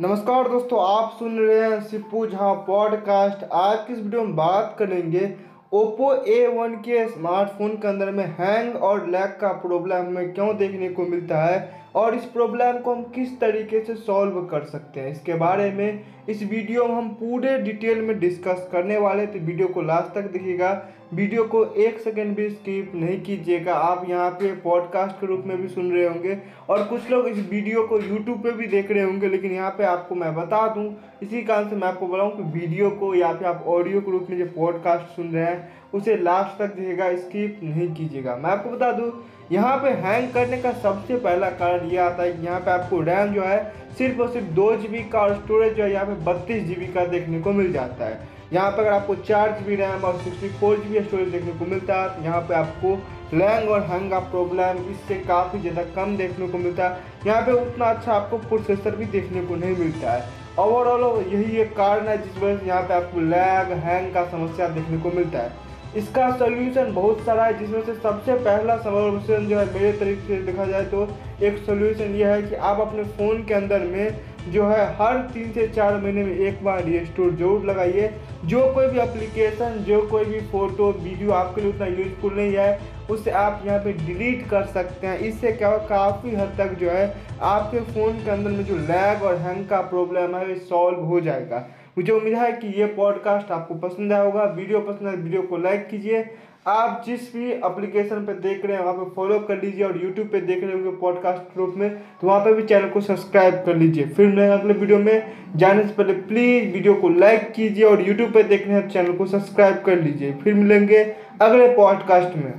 नमस्कार दोस्तों, आप सुन रहे हैं सिप्पू झा पॉडकास्ट आज की इस वीडियो में बात करेंगे ओप्पो ए वन के स्मार्टफ़ोन के अंदर में हैंग और लैग का प्रॉब्लम हमें क्यों देखने को मिलता है और इस प्रॉब्लम को हम किस तरीके से सॉल्व कर सकते हैं। इसके बारे में इस वीडियो में हम पूरे डिटेल में डिस्कस करने वाले तो वीडियो को लास्ट तक देखिएगा। वीडियो को एक सेकंड भी स्किप नहीं कीजिएगा। आप यहाँ पे पॉडकास्ट के रूप में भी सुन रहे होंगे और कुछ लोग इस वीडियो को यूट्यूब पे भी देख रहे होंगे, लेकिन यहाँ पे आपको मैं बता दूँ, इसी कारण से मैं आपको हूँ कि वीडियो को या फिर आप ऑडियो के रूप में जो पॉडकास्ट सुन रहे हैं, उसे लास्ट तक देखिएगा स्किप नहीं कीजिएगा। मैं आपको बता दूँ, यहाँ पे हैंग करने का सबसे पहला कारण ये आता है कि यहाँ पे आपको रैम जो है, सिर्फ़ और सिर्फ़ दो जी का और स्टोरेज जो है, यहाँ पे बत्तीस जी का देखने को मिल जाता है। यहाँ पर अगर आपको चार जी बी रैम और sixty four G B storage देखने को मिलता है तो यहाँ पर आपको लैंग और हैंग का प्रॉब्लम इससे काफ़ी ज़्यादा कम देखने को मिलता। है यहाँ पे उतना अच्छा आपको प्रोसेसर भी देखने को नहीं मिलता है। ओवरऑल यही एक कारण है जिस वजह से यहाँ पे आपको लैग हैंग का समस्या देखने को मिलता है। इसका सोल्यूशन बहुत सारा है जिसमें से सबसे पहला सोल्यूशन जो है, मेरे तरीके से देखा जाए तो एक सोल्यूशन ये है कि आप अपने फ़ोन के अंदर में जो है, हर तीन से चार महीने में एक बार रिस्टोर ज़रूर लगाइए। जो कोई भी एप्लीकेशन जो कोई भी फ़ोटो वीडियो आपके लिए उतना यूजफुल नहीं है, उसे आप यहाँ पे डिलीट कर सकते हैं। इससे क्या होगा काफ़ी हद तक जो है, आपके फ़ोन के अंदर में जो लैग और हैंग का प्रॉब्लम है, वो सॉल्व हो जाएगा। मुझे उम्मीद है कि ये पॉडकास्ट आपको पसंद आया होगा। वीडियो पसंद है, वीडियो को लाइक कीजिए। आप जिस भी एप्लीकेशन पे देख रहे हैं, वहाँ पे फॉलो कर लीजिए और यूट्यूब पे देख रहे होंगे पॉडकास्ट रूप में तो वहाँ पे भी चैनल को सब्सक्राइब कर लीजिए। फिर मैं अगले वीडियो में। जाने से पहले प्लीज़ वीडियो को लाइक कीजिए और यूट्यूब पे देख रहे हैं चैनल को सब्सक्राइब कर लीजिए। फिर मिलेंगे अगले पॉडकास्ट में।